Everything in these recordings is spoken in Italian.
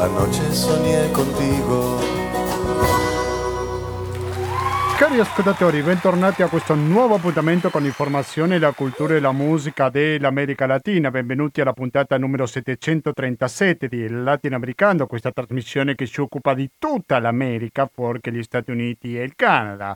Anoche soñé contigo. Cari ascoltatori, bentornati a questo nuovo appuntamento con informazione, la cultura e la musica dell'America Latina. Benvenuti alla puntata numero 737 di Latinoamericano, questa trasmissione che si occupa di tutta l'America, fuori gli Stati Uniti e il Canada.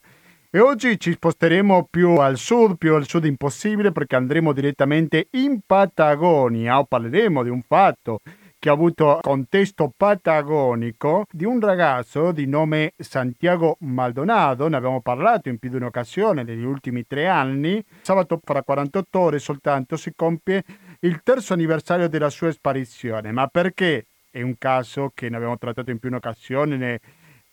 E oggi ci sposteremo più al sud, più al sud impossibile, perché andremo direttamente in Patagonia o parleremo di un fatto che ha avuto contesto patagonico di un ragazzo di nome Santiago Maldonado, ne abbiamo parlato in più di un'occasione negli ultimi tre anni. Sabato fra 48 ore soltanto si compie il terzo anniversario della sua sparizione. Ma perché? È un caso che ne abbiamo trattato in più di un'occasione, ne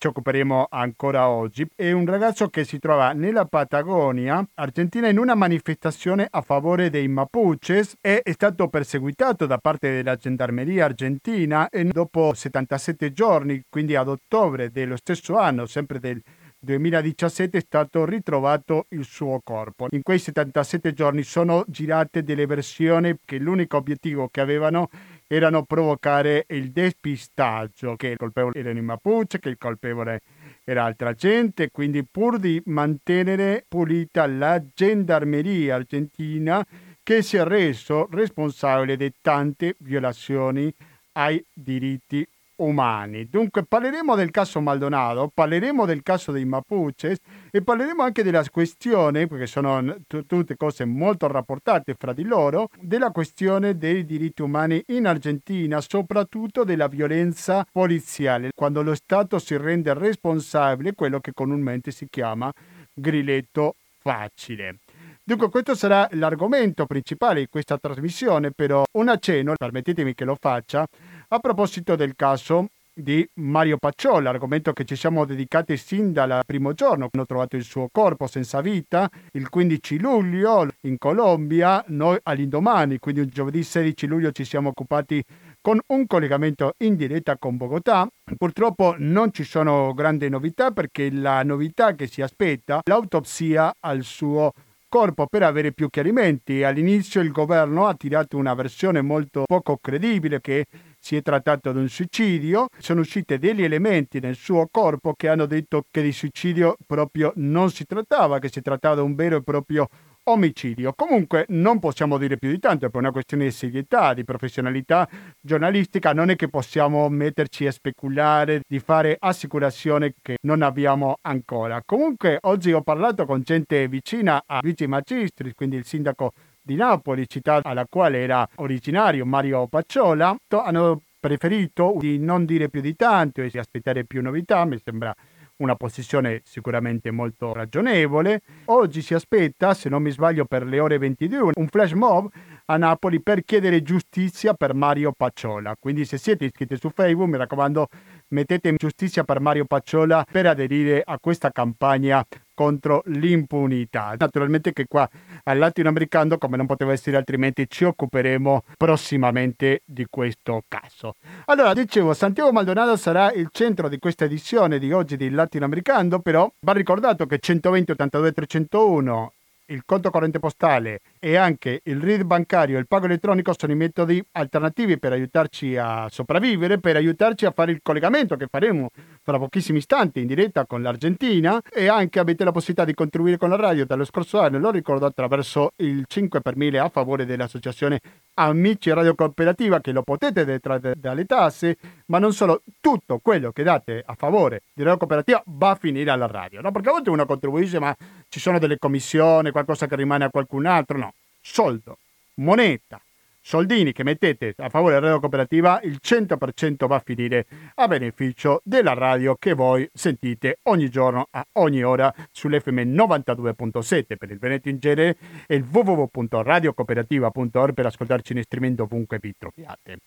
ci occuperemo ancora oggi. È un ragazzo che si trova nella Patagonia Argentina in una manifestazione a favore dei Mapuches e è stato perseguitato da parte della gendarmeria argentina e dopo 77 giorni, quindi ad ottobre dello stesso anno, sempre del 2017 è stato ritrovato il suo corpo. In quei 77 giorni sono girate delle versioni che l'unico obiettivo che avevano erano provocare il depistaggio, che il colpevole erano i Mapuche, che il colpevole era altra gente, quindi pur di mantenere pulita la gendarmeria argentina che si è reso responsabile di tante violazioni ai diritti umani. Dunque parleremo del caso Maldonado, parleremo del caso dei Mapuches e parleremo anche della questione, perché sono t- tutte cose molto rapportate fra di loro, della questione dei diritti umani in Argentina, soprattutto della violenza poliziale, quando lo Stato si rende responsabile, quello che comunemente si chiama grilletto facile. Dunque questo sarà l'argomento principale di questa trasmissione, però un accenno, permettetemi che lo faccia, a proposito del caso di Mario Pacciola, argomento che ci siamo dedicati sin dal primo giorno. Hanno trovato il suo corpo senza vita il 15 luglio in Colombia, noi all'indomani, quindi il giovedì 16 luglio ci siamo occupati con un collegamento in diretta con Bogotà. Purtroppo non ci sono grandi novità perché la novità che si aspetta è l'autopsia al suo corpo per avere più chiarimenti. All'inizio il governo ha tirato una versione molto poco credibile che si è trattato di un suicidio, sono usciti degli elementi nel suo corpo che hanno detto che di suicidio proprio non si trattava, che si trattava di un vero e proprio omicidio. Comunque non possiamo dire più di tanto, per una questione di serietà, di professionalità giornalistica, non è che possiamo metterci a speculare, di fare assicurazione che non abbiamo ancora. Comunque oggi ho parlato con gente vicina a Luigi Magistris, quindi il sindaco di Napoli, città alla quale era originario Mario Pacciola, hanno preferito di non dire più di tanto e di aspettare più novità, mi sembra una posizione sicuramente molto ragionevole. Oggi si aspetta, se non mi sbaglio, per le ore 22 un flash mob a Napoli per chiedere giustizia per Mario Pacciola. Quindi se siete iscritti su Facebook, mi raccomando, mettete giustizia per Mario Pacciola per aderire a questa campagna contro l'impunità. Naturalmente che qua al latinoamericano, come non poteva essere altrimenti, ci occuperemo prossimamente di questo caso. Allora, dicevo, Santiago Maldonado sarà il centro di questa edizione di oggi di Latinoamericano, però va ricordato che 120 82 301 il conto corrente postale e anche il RID bancario e il pago elettronico sono i metodi alternativi per aiutarci a sopravvivere, per aiutarci a fare il collegamento che faremo fra pochissimi istanti in diretta con l'Argentina. E anche avete la possibilità di contribuire con la radio dallo scorso anno, lo ricordo attraverso il 5 per 1000 a favore dell'associazione Amici Radio Cooperativa che lo potete detrarre dalle tasse, ma non solo, tutto quello che date a favore di Radio Cooperativa va a finire alla radio, no? Perché a volte uno contribuisce ma ci sono delle commissioni, qualcosa che rimane a qualcun altro, no, soldo, moneta, soldini che mettete a favore della radio cooperativa, il 100% va a finire a beneficio della radio che voi sentite ogni giorno a ogni ora sull'FM 92.7 per il Veneto in genere e il www.radiocooperativa.org per ascoltarci in streaming ovunque vi troviate.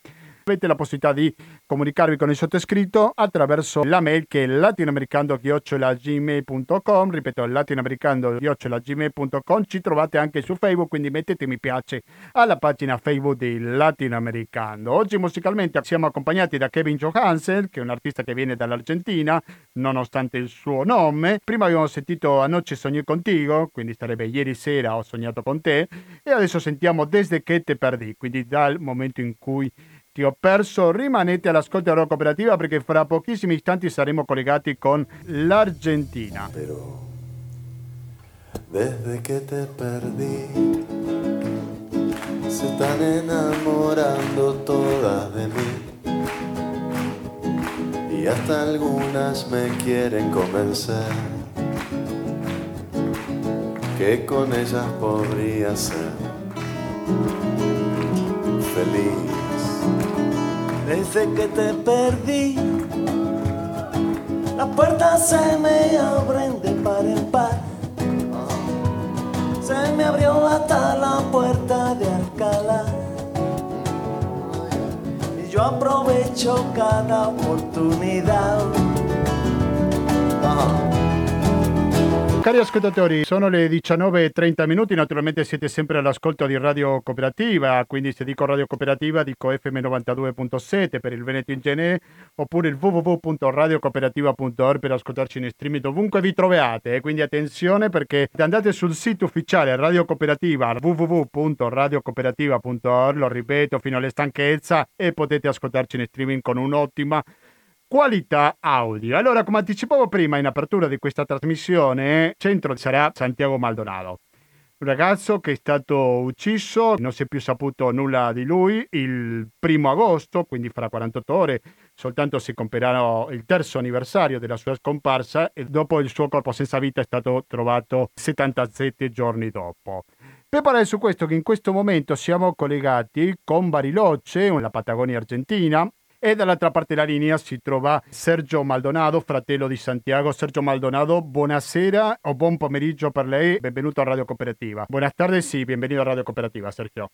Avete la possibilità di comunicarvi con il sottoscritto attraverso la mail che è latinoamericando-gmail.com ripeto latinoamericando-gmail.com ci trovate anche su Facebook quindi mettete mi piace alla pagina Facebook di Latinoamericano oggi musicalmente siamo accompagnati da Kevin Johansen che è un artista che viene dall'Argentina nonostante il suo nome. Prima abbiamo sentito Anoche sogné contigo quindi sarebbe ieri sera ho sognato con te. E adesso sentiamo Desde che te perdí quindi dal momento in cui ti ho perso, rimanete all'ascolto della cooperativa perché fra pochissimi istanti saremo collegati con l'Argentina. Pero desde que te perdí, se están enamorando todas de mí. Y hasta algunas me quieren convencer que con ellas podría ser feliz. Desde que te perdí, las puertas se me abren de par en par. Se me abrió hasta la puerta de Alcalá. Y yo aprovecho cada oportunidad. Cari ascoltatori, sono le 19.30 minuti, naturalmente siete sempre all'ascolto di Radio Cooperativa, quindi se dico Radio Cooperativa dico FM 92.7 per il Veneto in genere oppure il www.radiocooperativa.org per ascoltarci in streaming dovunque vi troviate, quindi attenzione perché andate sul sito ufficiale Radio Cooperativa www.radiocooperativa.org, lo ripeto fino alle stanchezza e potete ascoltarci in streaming con un'ottima qualità audio. Allora, come anticipavo prima in apertura di questa trasmissione, centro sarà Santiago Maldonado. Un ragazzo che è stato ucciso, non si è più saputo nulla di lui, il primo agosto, quindi fra 48 ore, soltanto si compirà il terzo anniversario della sua scomparsa e dopo il suo corpo senza vita è stato trovato 77 giorni dopo. Per parlare su questo che in questo momento siamo collegati con Bariloche, la Patagonia argentina, e dall'altra parte della linea si trova Sergio Maldonado, fratello di Santiago. Sergio Maldonado, buonasera o buon pomeriggio per lei, benvenuto a Radio Cooperativa. Buenas tardes y bienvenido a Radio Cooperativa, Sergio.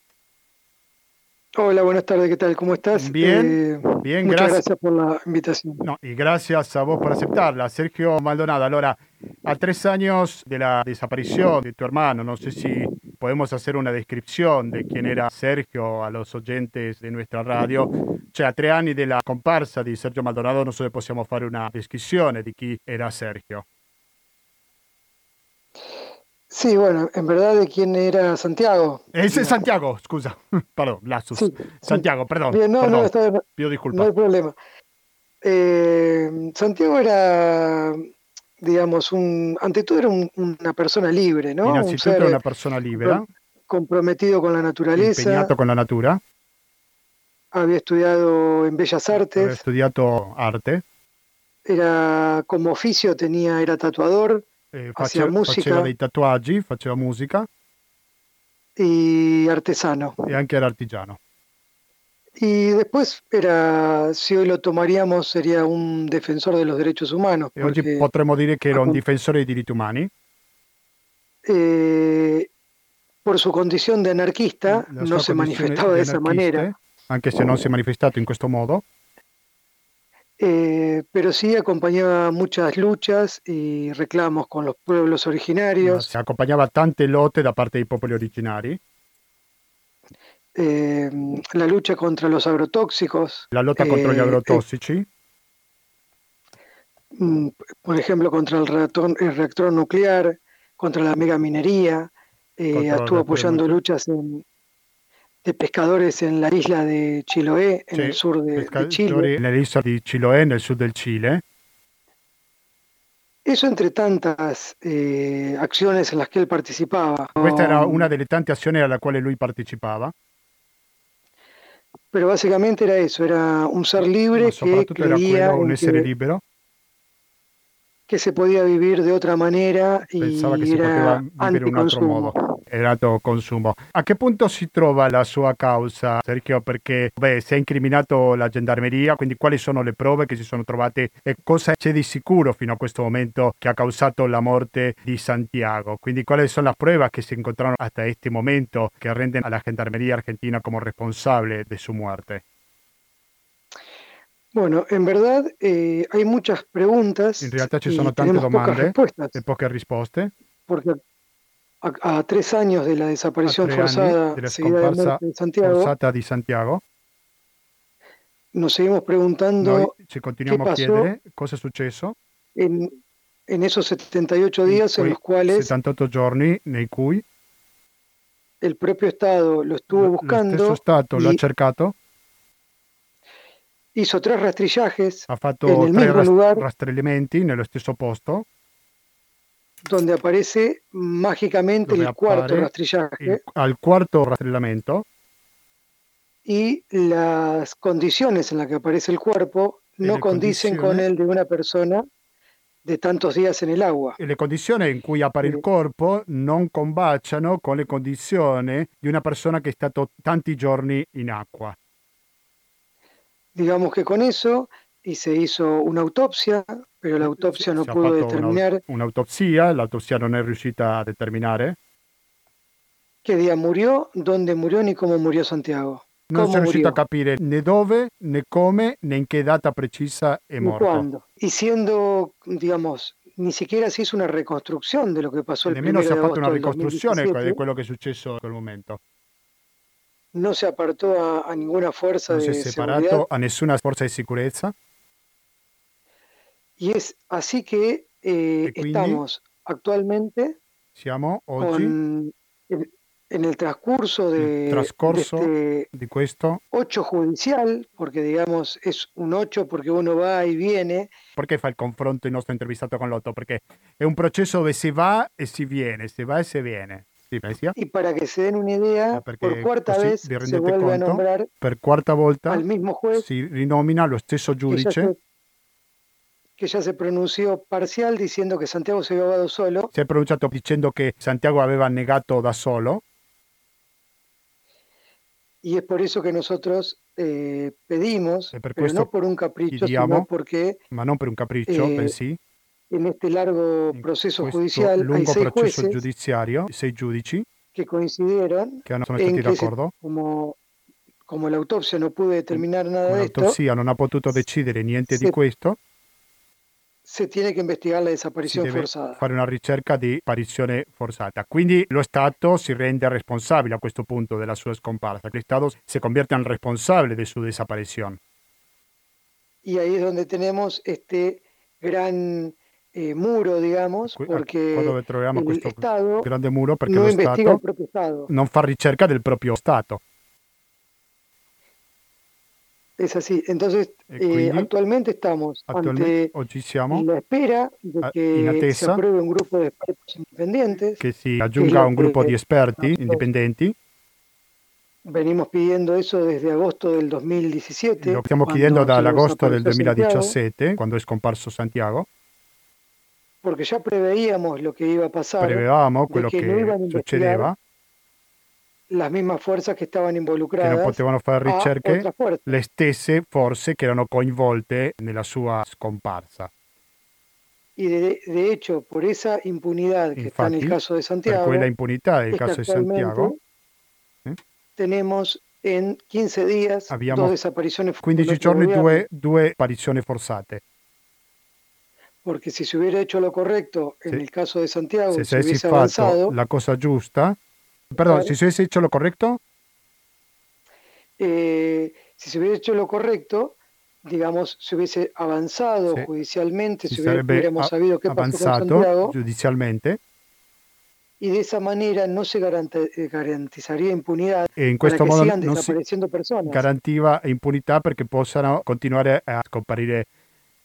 Hola, buenas tardes, ¿qué tal? ¿Cómo estás? Bien, eh, bien, muchas gracias. gracias por la invitación. No, y gracias a vos por aceptarla. Sergio Maldonado, ahora, a tres años de la desaparición de tu hermano, no sé si podemos hacer una descripción de quién era Sergio a los oyentes de nuestra radio. Cioè, a tre anni della comparsa di Sergio Maldonado non so se possiamo fare una descrizione di chi era Sergio. Sí, bueno, en verdad de quién era Santiago. Ese es Santiago, scusa. Perdón, lapsus. Sí, sí. Santiago, perdón. Bien, no, perdón. no, está bien, Pido no hay problema. Eh, Santiago era, digamos, un, ante todo era un- una persona libre, ¿no? Un ser è una persona libera, comprometido con la naturaleza, impegnato con la natura, había estudiado en Bellas Artes, studiato arte, era como oficio tenía, era tatuador eh, Faceva face- musica. faceva dei tatuaggi, faceva musica y artesano. e anche era artigiano. Y después era, si hoy lo tomaríamos, sería un defensor de los derechos humanos, E oggi potremmo dire che era un difensore dei diritti umani. eh, por su condición de anarquista no se manifestaba de esa manera, Anche se non si è manifestato in questo modo, eh, pero sí acompañaba muchas luchas y reclamos con los pueblos originarios, si accompagnava tante lotte da parte dei popoli originari, eh, la lucha contra los agrotóxicos, la lotta contro gli Eh, agrotossici, mm, por ejemplo, contra el reactor, el reactor nuclear, contra la megaminería, eh, el estuvo apoyando luchas en- de pescadores en la isla de Chiloé, en Sì, el sur de, de Chile. pescatori nell'isola di Chiloé, nel sud del Cile. Eso entre tantas eh, acciones en las que él participaba. Questa era Um, una delle tante azioni alla quale lui partecipava, Pero básicamente era eso, era un ser libre que era creía un essere que, libero, que se podía vivir de otra manera pensava che y si poteva era vivere in un altro modo, anticonsumo. era consumo. A che punto si trova la sua causa, Sergio? Perché beh, si è incriminato la gendarmeria, quindi quali sono le prove che si sono trovate e cosa c'è di sicuro fino a questo momento che ha causato la morte di Santiago? Quindi quali sono le prove che si incontraron hasta este momento che rendono alla gendarmeria argentina come responsabile di sua muerte? Bueno, en verdad eh, hay muchas preguntas In realtà ci sono tante domande e poche risposte. porque a, a tres años de la A desaparición forzada della seguida de de Santiago, di Santiago, nos seguimos preguntando noi ci continuiamo a pasó? chiedere cosa è successo en, en esos 78 días en quei los cuales 78 giorni nei cui el propio Estado lo estuvo lo buscando stesso Stato l'ha y, cercato hizo tres rastrillajes Ha fatto en el tre mismo ras- lugar. rastrellamenti nello stesso posto, donde aparece mágicamente el cuarto rastrillaje il- al quarto rastrellamento y las condiciones en las que aparece el cuerpo no le condicen con el de una persona de tantos días en el agua. e le condizioni in cui appare il Sì. corpo non combaciano con le condizioni di una persona che è stato tanti giorni in acqua. Digamos que con eso y se hizo una autopsia, pero la autopsia no Si è pudo fatto una- determinar un'autopsia, l'autopsia non è riuscita a determinare. qué día murió, dónde murió ni cómo murió Santiago. Non si è ¿Cómo riuscito a capire né dove, né come, né in che data precisa è morto. cuándo. Y siendo, digamos, ni siquiera se hizo una reconstrucción de lo que pasó el Nemmeno si è fatta una ricostruzione 2017. di quello che è successo in quel momento. No se apartó a, a ninguna fuerza Non si è separato a nessuna forza di sicurezza y es así que eh, E estamos actualmente siamo oggi con, en, en el transcurso de, trascorso. de este di questo. 8 judicial, porque digamos es un 8 porque uno va y viene, Perché fa il confronto il nostro intervistato con l'Otto? Perché è un processo dove si va e si viene, si va e si viene. Messia? y para que se den una idea, Ah, perché por cuarta così vez se vuelve a conto? nombrar Per quarta volta al mismo juez si rinomina lo stesso giudice. Que ya se pronunció parcial diciendo que Santiago se había ahogado solo. Si è pronunciato dicendo che Santiago aveva negato da solo. Y es por eso que nosotros eh, pedimos, per pero no por un capricho, chiediamo- sino porque ma non per un capriccio, Eh, bensì en este largo proceso judicial hay seis processo jueces giudiziario, sei giudici que coincidieron che hanno, sono stati que d'accordo. como, como la autopsia no pudo determinar nada de esto, l'autopsia non ha potuto decidere niente di questo, se tiene que investigar la deve forzada. fare una ricerca di apparizione forzata. Quindi lo Stato si rende responsabile a questo punto della sua scomparsa. Lo Stato si convierte en responsable de su desaparición. Y ahí es donde tenemos este gran eh, muro, digamos, el questo Estado grande muro perché no lo Stato el propio Estado. non fa ricerca del proprio Stato. Es así. Entonces, eh, quindi actualmente estamos attualmente ante siamo la espera de a- que in se attesa apruebe un grupo de expertos independientes. che si aggiunga un gruppo che di esperti indipendenti. Venimos pidiendo eso desde agosto del 2017. Lo stiamo chiedendo dall'agosto del desapareció Santiago, 2017, quando è scomparso Santiago. porque ya preveíamos lo que iba a pasar. Prevedevamo de quello che che succedeva, las mismas fuerzas que estaban che involucradas non potevano fare a ricerche, le stesse forze che erano coinvolte nella sua scomparsa. Y de, de hecho, por esa impunidad que está en el caso de Per Santiago, quella impunità del caso di Santiago, ¿eh? tenemos en 15 días Abbiamo dos desapariciones 15 del giorni due, due apparizioni forzate. porque si se hubiera hecho lo correcto en Se- el caso de Santiago, Se se, avessi hubiese avanzado, la cosa giusta, perdón, si si avessi hecho lo corretto, eh, si se hubiera hecho lo correcto, digamos, se hubiese avanzado Sí. judicialmente, si hubiéramos sabido qué pasó con Santiago, giudizialmente y de esa manera no se eh, garantizaría impunidad e in questo que modo sigan non si desapareciendo personas. garantiva impunità perché possano continuare a scomparire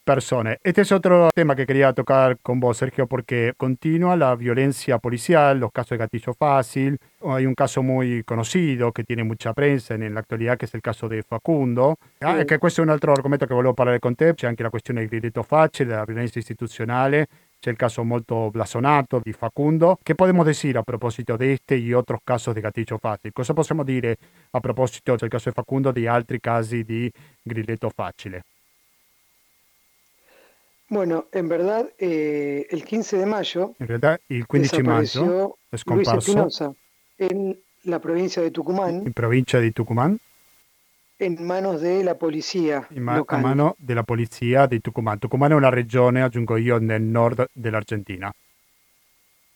persone. Este es otro tema que quería tocar con vos, Sergio, porque continúa la violencia policial, los casos de gatillo fácil. Hay un caso muy conocido que tiene mucha prensa en la actualidad, che è il caso di Facundo. Ah, Sì. che questo è un altro argomento che volevo parlare con te, c'è anche la questione del grilletto facile, della violenza istituzionale, c'è il caso molto blasonato di Facundo. Che podemos decir a proposito di este y otros casos di gatillo fácil? Cosa possiamo dire a proposito del caso di Facundo di altri casi di grilletto facile? Bueno, en verdad, eh, el 15 de mayo In realtà il 15 maggio è Luis scomparso Espinosa en la provincia de Tucumán in provincia di Tucumán en manos de la policía in ma- a local. mano della polizia di Tucumán. Tucumán è una regione, aggiungo io, nel nord dell'Argentina.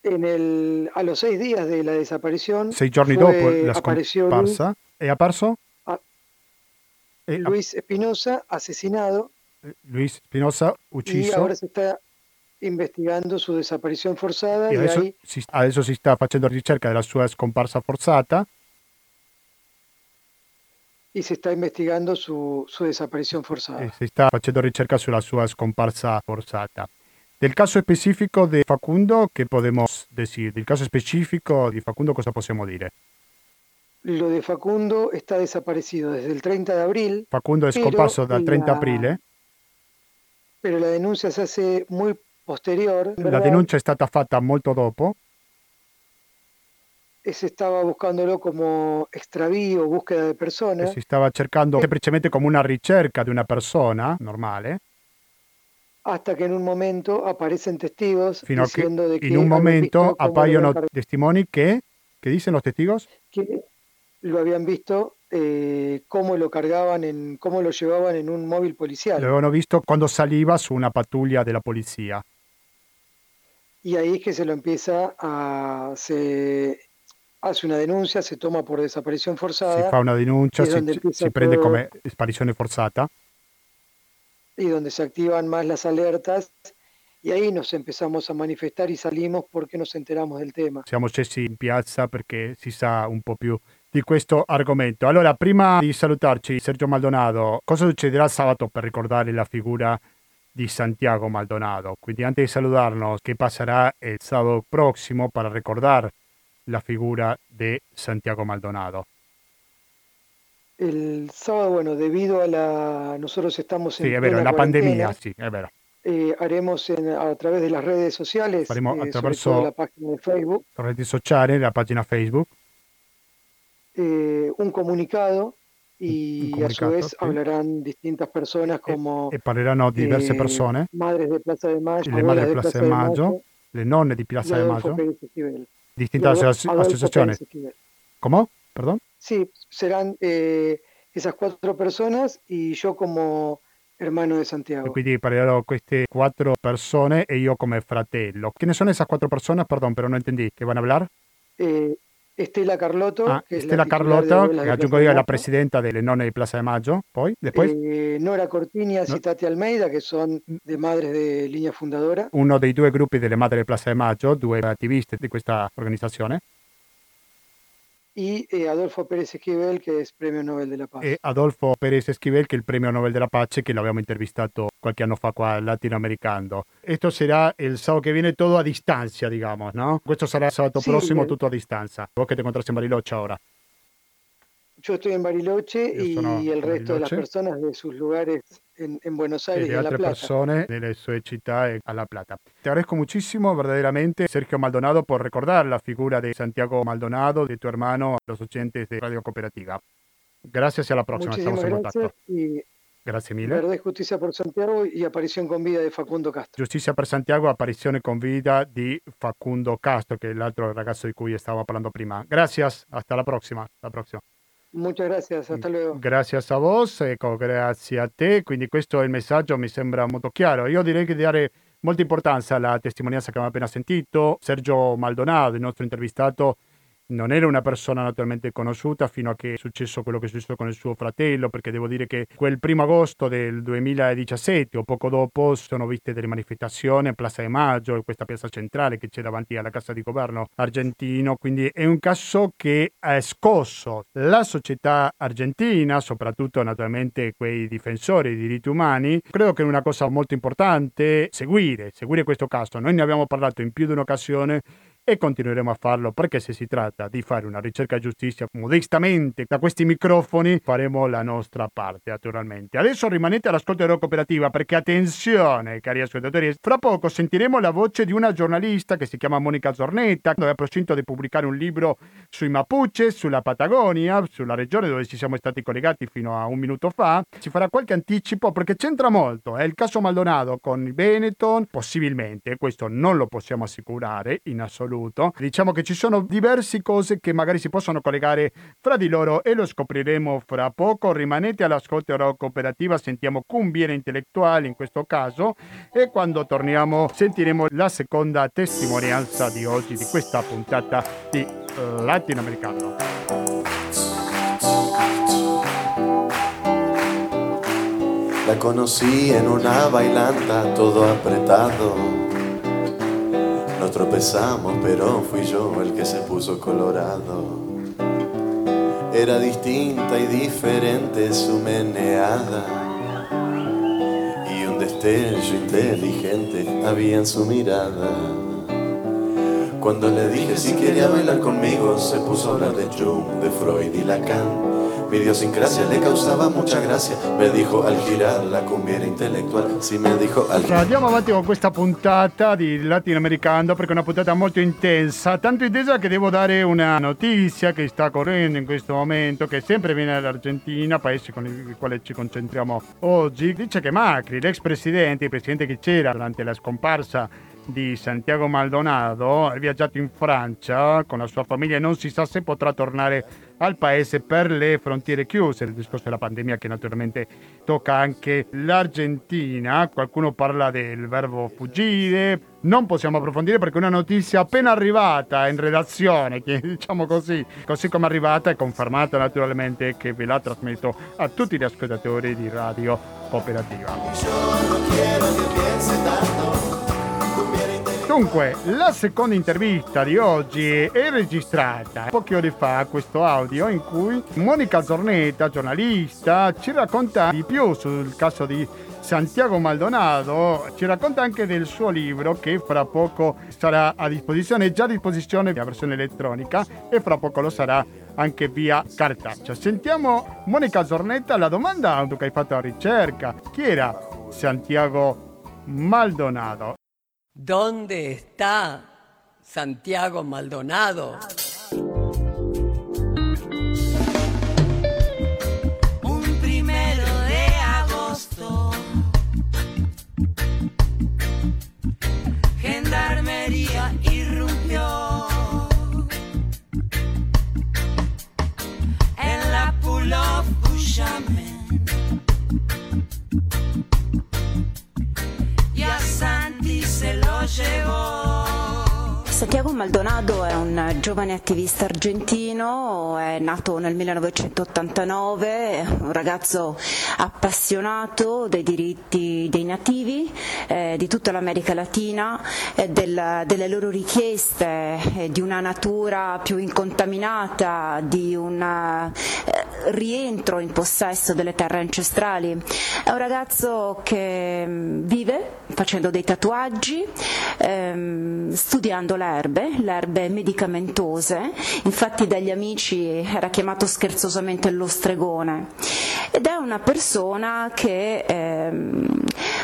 En el, a los seis días de la desaparición, Sei giorni fue- dopo la apareció Luis, scomparsa è apparso Ah. Luis Espinosa asesinado eh, Luis Spinoza y ucciso ahora se está investigando su desaparición forzada e y adesso hay si, adesso si sta facendo ricerca della sua scomparsa forzata y se está investigando su, su desaparición forzada. E si sta facendo ricerca sulla sua scomparsa forzata. Del caso specifico di Facundo, che podemos decir? Del caso specifico di Facundo, cosa possiamo dire? Lo de Facundo está desaparecido desde el 30 de abril, Facundo è Pero scomparso dal 30 la- aprile, pero la denuncia se hace muy posterior. la ¿verdad? denuncia è stata fatta molto dopo, Eh, Se estaba buscándolo como extravío, búsqueda de e personas, si stava cercando semplicemente come una ricerca di una persona normale, hasta que en un momento aparecen testigos fino diciendo de que in un momento visto cómo lo appaiono habían car- testimoni che, che dicono los testigos? que lo habían visto eh, cómo lo cargaban en, cómo lo llevaban en un móvil policial. Lo avevano visto quando saliva su una pattuglia della polizia. Y ahí es que se lo empieza a se hace una denuncia, se toma por desaparición forzada fa una denuncia, empieza si prende todo- come sparizione forzata. y donde se activan más las alertas y ahí nos empezamos a manifestar y salimos porque nos enteramos del tema. Siamo scesi in piazza perché si sa un po' più di questo argomento. Allora, prima di salutarci, Sergio Maldonado, cosa succederà sabato per ricordare la figura di Santiago Maldonado? Quindi, antes di salutarnos, ¿qué pasará el sábado próximo para recordar la figura de Santiago Maldonado? El sábado, bueno, debido a la nosotros estamos en è vero, plena la pandemia, sì, è vero. eh, haremos en- a través de las redes sociales, Faremo eh, attraverso- la página de Facebook, Reti sociali, la pagina Facebook, eh, un comunicado y Un a su vez sí. hablarán distintas personas como e parleranno diverse eh, persone, madres de Plaza de Mayo, le madri di de Plaza de Maggio, le nonne di y Piazza de Esquivel. distintas Adolfo. Pérez Esquivel. ¿Cómo? Perdón. Sí, serán eh, esas cuatro personas y yo como hermano de E Santiago. quindi parlerò queste quattro persone e io come fratello. Chi ne sono esas quattro persone? Perdón, pero no entendí. ¿Qué van a hablar? Eh, Estela Carlotto, Ah, que es Stella la titular de che aggiungo io è la presidenta delle nonne di Plaza de Maggio. Poi, después, Eh, Nora Cortiñas No- y Tati Almeida, que son de madres de línea fundadora. uno dei due gruppi delle madri di Plaza de Maggio, due attiviste di questa organizzazione, Y eh, Adolfo Pérez Esquivel, que es Premio Nobel de la Paz. e Adolfo Pérez Esquivel, che è il premio Nobel della Pace, che l'abbiamo intervistato qualche anno fa qua latinoamericano. Esto sarà il sabato che viene todo a distanza, digamos, no? Questo sarà il sabato Sì, prossimo eh. tutto a distanza. Vos che te incontras in Bariloche ora. Yo estoy en Bariloche y sono el resto de las personas de sus lugares en, en Buenos e Aires di en La altre persone nelle sue città e a La Plata. Te agradezco muchísimo, verdaderamente, Sergio Maldonado, por recordar la figura de Santiago Maldonado, de tu hermano, los oyentes de Radio Cooperativa. Gracias y a la próxima. Muchísimas Estamos en contacto. y Grazie mille. Verdad y Justicia por Santiago y Aparición con Vida de Facundo Castro. Giustizia per Santiago, apparizione con vida di Facundo Castro, che è l'altro ragazzo di cui stavo parlando prima. Gracias, hasta la prossima. La prossima. Muchas gracias, hasta luego. Grazie a vos, ecco, grazie a te. Quindi questo è il messaggio, mi sembra molto chiaro. Io direi che dare molta importanza alla testimonianza che abbiamo appena sentito. Sergio Maldonado, il nostro intervistato, non era una persona naturalmente conosciuta fino a che è successo quello che è successo con il suo fratello, perché devo dire che quel primo agosto del 2017 o poco dopo sono viste delle manifestazioni a Plaza de Maggio, questa piazza centrale che c'è davanti alla Casa di Governo argentino, quindi è un caso che ha scosso la società argentina, soprattutto naturalmente quei difensori dei diritti umani. Credo che è una cosa molto importante seguire, seguire questo caso. Noi ne abbiamo parlato in più di un'occasione e continueremo a farlo perché se si tratta di fare una ricerca giustizia modestamente da questi microfoni faremo la nostra parte naturalmente. Adesso rimanete all'ascolto della cooperativa perché attenzione cari ascoltatori, fra poco sentiremo la voce di una giornalista che si chiama Monica Zornetta, dove ha procinto di pubblicare un libro sui Mapuche, sulla Patagonia, sulla regione dove ci siamo stati collegati fino a un minuto fa. Ci farà qualche anticipo perché c'entra molto, è il caso Maldonado con il Benetton, possibilmente, questo non lo possiamo assicurare in assoluto. Diciamo che ci sono diverse cose che magari si possono collegare fra di loro e lo scopriremo fra poco. Rimanete all'ascolto della cooperativa, sentiamo cumbiere intellettuali in questo caso e quando torniamo sentiremo la seconda testimonianza di oggi di questa puntata di eh, Latinoamericano. La conocí en una bailanta todo apretado. Nos tropezamos, pero fui yo el que se puso colorado. Era distinta y diferente su meneada. Y un destello inteligente había en su mirada. Cuando le dije si quería bailar conmigo, se puso a hablar de Jung, de Freud y Lacan. Mi idiosincrasia le causava mucha gracia. Me dijo al girar la cumbiera intellettuale. Sì, mi dijo al Allora, Andiamo avanti con questa puntata di Latinoamericano perché è una puntata molto intensa, tanto intensa che devo dare una notizia che sta correndo in questo momento, che sempre viene dall'Argentina, paese con il quale ci concentriamo oggi. Dice che Macri, l'ex presidente, il presidente che c'era durante la scomparsa di Santiago Maldonado, è viaggiato in Francia con la sua famiglia e non si sa se potrà tornare al paese per le frontiere chiuse, il discorso della pandemia che naturalmente tocca anche l'Argentina. Qualcuno parla del verbo fuggire, non possiamo approfondire perché una notizia appena arrivata in redazione, che diciamo così, così come è arrivata è confermata naturalmente che ve la trasmetto a tutti gli ascoltatori di Radio Cooperativa. Dunque, la seconda intervista di oggi è registrata poche ore fa questo audio in cui Monica Zornetta, giornalista, ci racconta di più sul caso di Santiago Maldonado, ci racconta anche del suo libro che fra poco sarà a disposizione, già a disposizione la versione elettronica e fra poco lo sarà anche via cartaccia. Sentiamo Monica Zornetta, la domanda che hai fatto a ricerca, chi era Santiago Maldonado? ¿Dónde está Santiago Maldonado? Santiago Maldonado è un giovane attivista argentino, è nato nel 1989, un ragazzo appassionato dei diritti dei nativi eh, di tutta l'America Latina e del- delle loro richieste eh, di una natura più incontaminata, di un eh, rientro in possesso delle terre ancestrali. È un ragazzo che mm, vive facendo dei tatuaggi, ehm, studiando le erbe, le erbe medicamentose, infatti dagli amici era chiamato scherzosamente lo stregone ed è una persona che ehm,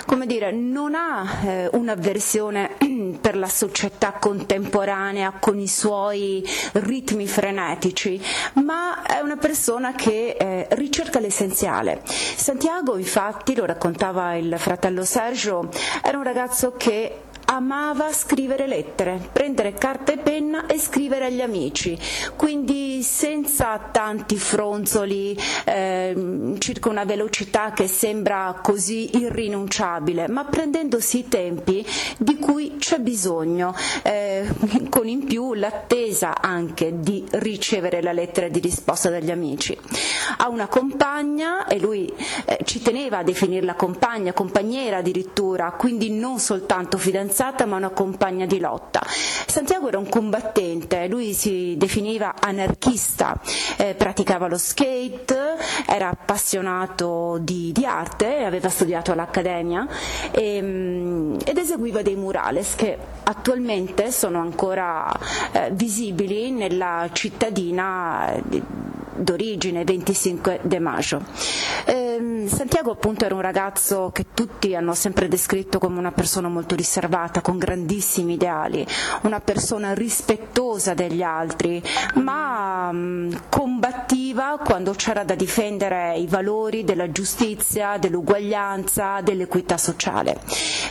come dire, non ha eh, un'avversione per la società contemporanea con i suoi ritmi frenetici, ma è una persona che eh, ricerca l'essenziale. Santiago, infatti, lo raccontava il fratello Sergio, era un ragazzo che amava scrivere lettere, prendere carta e penna e scrivere agli amici, quindi senza tanti fronzoli, ehm, circa una velocità che sembra così irrinunciabile, ma prendendosi i tempi di cui c'è bisogno, eh, con in più l'attesa anche di ricevere la lettera di risposta dagli amici. Ha una compagna e lui eh, ci teneva a definirla compagna, compagniera addirittura, quindi non soltanto fidanzata ma una compagna di lotta. Santiago era un combattente, lui si definiva anarchista, eh, praticava lo skate, era appassionato di, di arte, aveva studiato all'Accademia e, mm, ed eseguiva dei murales che attualmente sono ancora eh, visibili nella cittadina eh, d'origine 25 de Maggio. Ehm, Santiago appunto era un ragazzo che tutti hanno sempre descritto come una persona molto riservata, con grandissimi ideali, una persona rispettosa degli altri, ma mm, combattiva quando c'era da difendere i valori della giustizia, dell'uguaglianza, dell'equità sociale.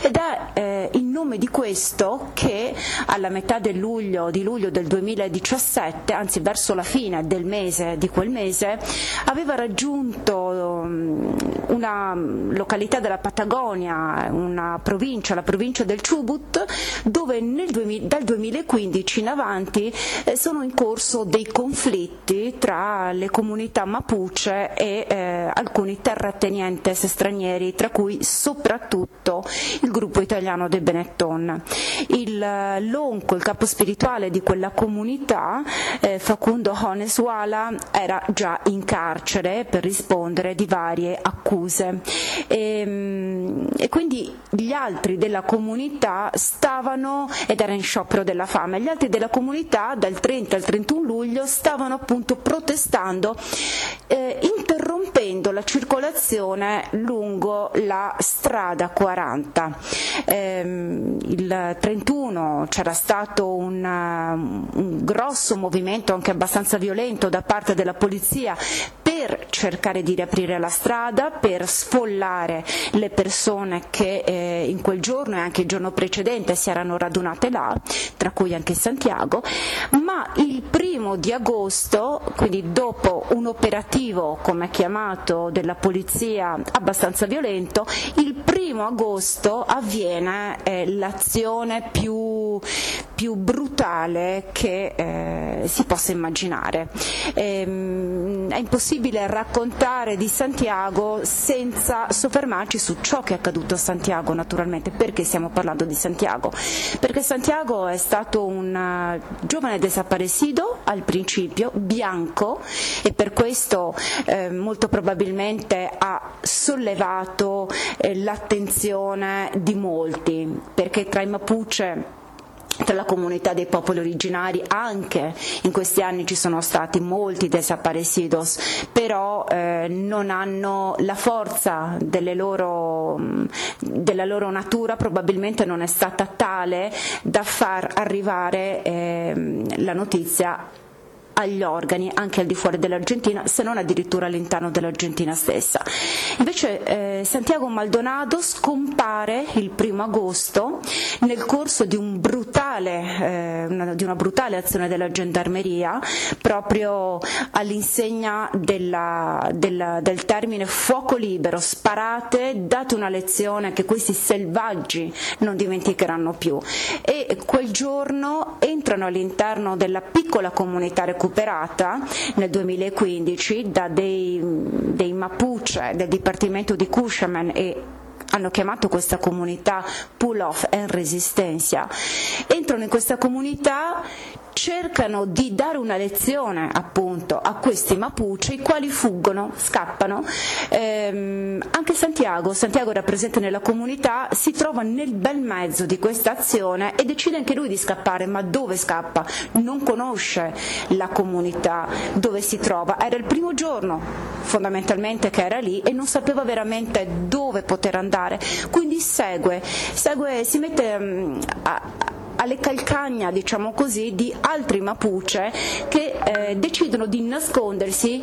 Ed è eh, in nome di questo che alla metà luglio, di luglio del 2017, anzi verso la fine del mese, di quel mese, aveva raggiunto um, una località della Patagonia, una provincia, la provincia del Chubut, dove nel 2000 dal 2015 in avanti eh, sono in corso dei conflitti tra le comunità Mapuche e eh, alcuni terratenientes stranieri, tra cui soprattutto il gruppo italiano dei Benetton. Il, eh, l'onco, il capo spirituale di quella comunità, eh, Facundo Honeswala, è era già in carcere per rispondere di varie accuse. E, mm, e quindi gli altri della comunità stavano, ed era in sciopero della fame, gli altri della comunità dal 30 al 31 luglio stavano appunto protestando eh, interrompendo la circolazione lungo la strada 40. Eh, il 31 c'era stato un, un grosso movimento anche abbastanza violento da parte della polizia per cercare di riaprire la strada, per sfollare le persone che eh, in quel giorno e anche il giorno precedente si erano radunate là, tra cui anche Santiago, ma il primo di agosto, quindi dopo un operativo, come chiamato, della polizia abbastanza violento, il primo agosto avviene eh, l'azione più, più, brutale che eh, si possa immaginare. Ehm, è impossibile raccontare di Santiago senza soffermarci su ciò che è accaduto a Santiago, naturalmente. Perché stiamo parlando di Santiago? Perché Santiago è stato un eh, giovane desaparecido al principio, bianco, e per questo eh, molto probabilmente ha sollevato eh, l'attenzione di molti, perché tra i Mapuche tra la comunità dei popoli originari anche in questi anni ci sono stati molti desaparecidos però eh, non hanno la forza loro, della loro natura probabilmente non è stata tale da far arrivare eh, la notizia agli organi anche al di fuori dell'Argentina, se non addirittura all'interno dell'Argentina stessa. Invece eh, Santiago Maldonado scompare il primo agosto nel corso di, un brutale, eh, una, di una brutale azione della gendarmeria, proprio all'insegna della, della, del termine fuoco libero, sparate, date una lezione che questi selvaggi non dimenticheranno più. E quel giorno entrano all'interno della piccola comunità recuperata recuperata nel 2015 da dei, dei Mapuche del Dipartimento di Cushaman e hanno chiamato questa comunità Pull Off en Resistencia. Entrano in questa comunità, cercano di dare una lezione appunto a questi Mapuche, i quali fuggono, scappano. Ehm, anche Santiago, Santiago era presente nella comunità, si trova nel bel mezzo di questa azione e decide anche lui di scappare, ma dove scappa? Non conosce la comunità dove si trova. Era il primo giorno fondamentalmente che era lì e non sapeva veramente dove poter andare, quindi segue, segue si mette um, a, alle calcagna, diciamo così, di altri Mapuche che eh, decidono di nascondersi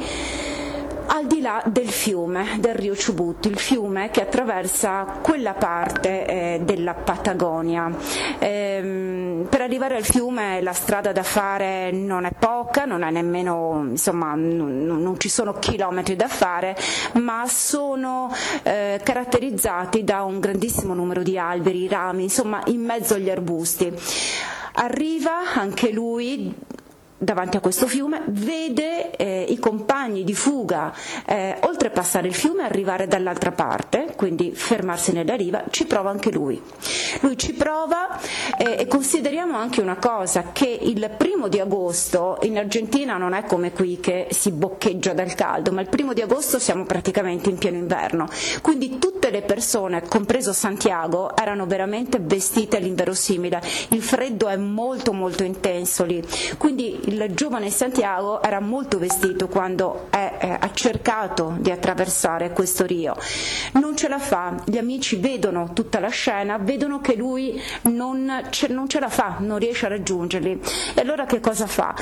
al di là del fiume, del Rio Chubut, il fiume che attraversa quella parte eh, della Patagonia. Ehm, per arrivare al fiume la strada da fare non è poca, non è nemmeno, insomma, non, non ci sono chilometri da fare, ma sono eh, caratterizzati da un grandissimo numero di alberi, rami, insomma, in mezzo agli arbusti. Arriva anche lui davanti a questo fiume, vede eh, i compagni di fuga eh, oltrepassare il fiume arrivare dall'altra parte, quindi fermarsi nella riva, ci prova anche lui. Lui ci prova eh, e consideriamo anche una cosa, che il primo di agosto in Argentina non è come qui che si boccheggia dal caldo, ma il primo di agosto siamo praticamente in pieno inverno, quindi tutte le persone, compreso Santiago, erano veramente vestite all'inverosimile, il freddo è molto molto intenso lì, quindi il giovane Santiago era molto vestito quando è, è, ha cercato di attraversare questo rio. Non ce la fa, gli amici vedono tutta la scena, vedono che lui non ce, non ce la fa, non riesce a raggiungerli. E allora che cosa fa?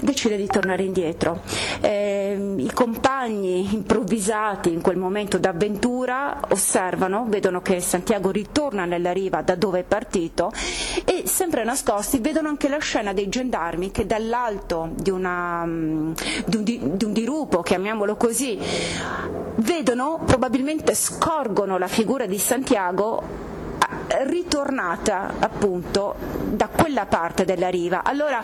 Decide di tornare indietro. Eh, I compagni improvvisati in quel momento d'avventura osservano, vedono che Santiago ritorna nella riva da dove è partito e sempre nascosti vedono anche la scena dei gendarmi che dall'alto alto di, una, mm, di, un, di un dirupo, chiamiamolo così, vedono, probabilmente scorgono la figura di Santiago ritornata appunto da quella parte della riva. Allora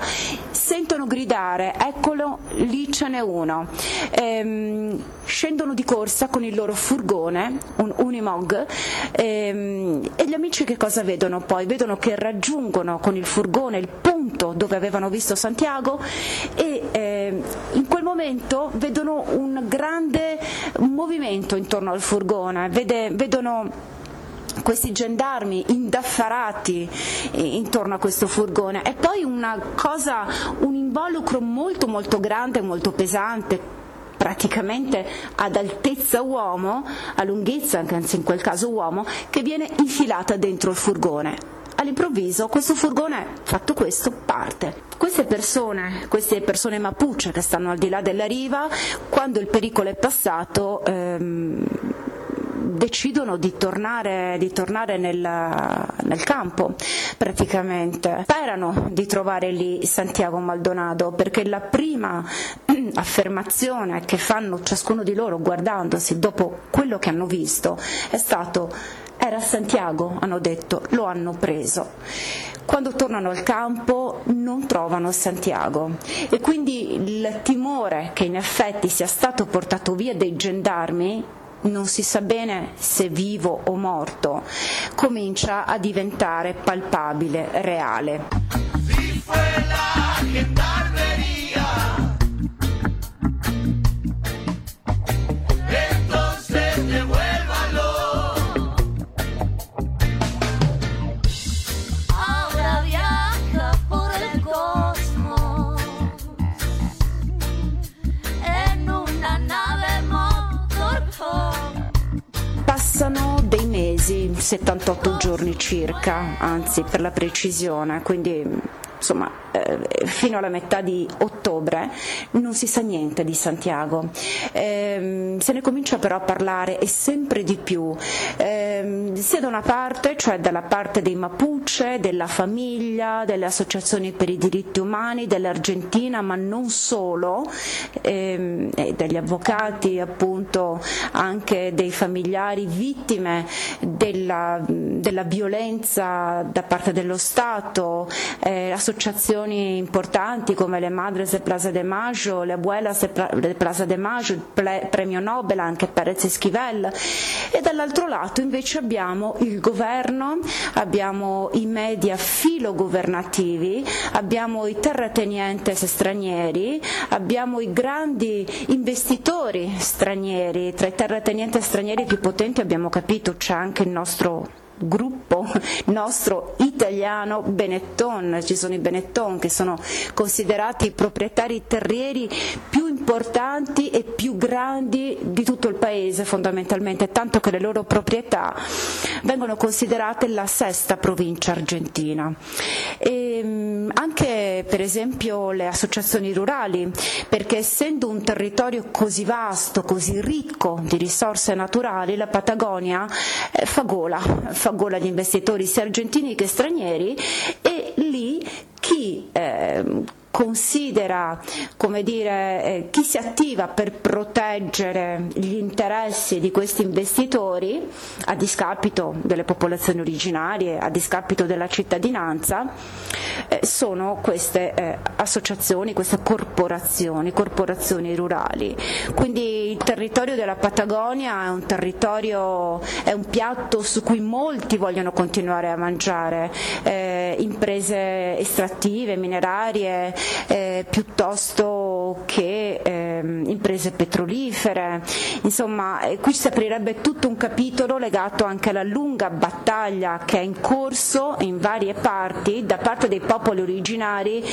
sentono gridare, eccolo, lì ce n'è uno. Ehm, scendono di corsa con il loro furgone, un Unimog, ehm, e gli amici che cosa vedono poi? Vedono che raggiungono con il furgone il punto dove avevano visto Santiago e ehm, in quel momento vedono un grande movimento intorno al furgone, vede, vedono questi gendarmi indaffarati intorno a questo furgone e poi una cosa, un involucro molto molto grande, molto pesante, praticamente ad altezza uomo, a lunghezza, anche in quel caso uomo, che viene infilata dentro il furgone. All'improvviso questo furgone, fatto questo, parte. Queste persone, queste persone mapuche che stanno al di là della riva, quando il pericolo è passato, ehm, decidono di tornare, di tornare nel, nel, campo praticamente. Sperano di trovare lì Santiago Maldonado perché la prima affermazione che fanno ciascuno di loro guardandosi dopo quello che hanno visto è stato era Santiago, hanno detto, lo hanno preso. Quando tornano al campo non trovano Santiago e quindi il timore che in effetti sia stato portato via dai gendarmi non si sa bene se vivo o morto, comincia a diventare palpabile, reale. 78 giorni circa, anzi per la precisione, quindi insomma, eh, fino alla metà di ottobre non si sa niente di Santiago. Eh, se ne comincia però a parlare e sempre di più, eh, sia da una parte, cioè dalla parte dei Mapuche, della famiglia, delle associazioni per i diritti umani, dell'Argentina, ma non solo, ehm, degli avvocati, appunto, anche dei familiari vittime della, della violenza da parte dello Stato, eh, associazioni importanti come le Madres de Plaza de Mayo, le Abuelas de Plaza de Mayo, il premio Nobel anche Perez Esquivel e dall'altro lato invece abbiamo il governo, abbiamo i media filogovernativi, abbiamo i terratenientes stranieri, abbiamo i grandi investitori stranieri, tra i terratenienti stranieri più potenti abbiamo capito c'è anche il nostro gruppo nostro italiano Benetton, ci sono i Benetton che sono considerati i proprietari terrieri più importanti e più grandi di tutto il paese fondamentalmente, tanto che le loro proprietà vengono considerate la sesta provincia argentina. E ehm, anche per esempio le associazioni rurali, perché essendo un territorio così vasto, così ricco di risorse naturali, la Patagonia eh, fa gola, fa gola agli investitori sia argentini che stranieri e lì chi eh, considera, come dire, eh, chi si attiva per proteggere gli interessi di questi investitori a discapito delle popolazioni originarie, a discapito della cittadinanza, eh, sono queste eh, associazioni, queste corporazioni, corporazioni rurali. Quindi il territorio della Patagonia è un territorio, è un piatto su cui molti vogliono continuare a mangiare, eh, imprese estrattive, minerarie, eh, piuttosto che eh, imprese petrolifere. Insomma, eh, qui si aprirebbe tutto un capitolo legato anche alla lunga battaglia che è in corso in varie parti da parte dei popoli originari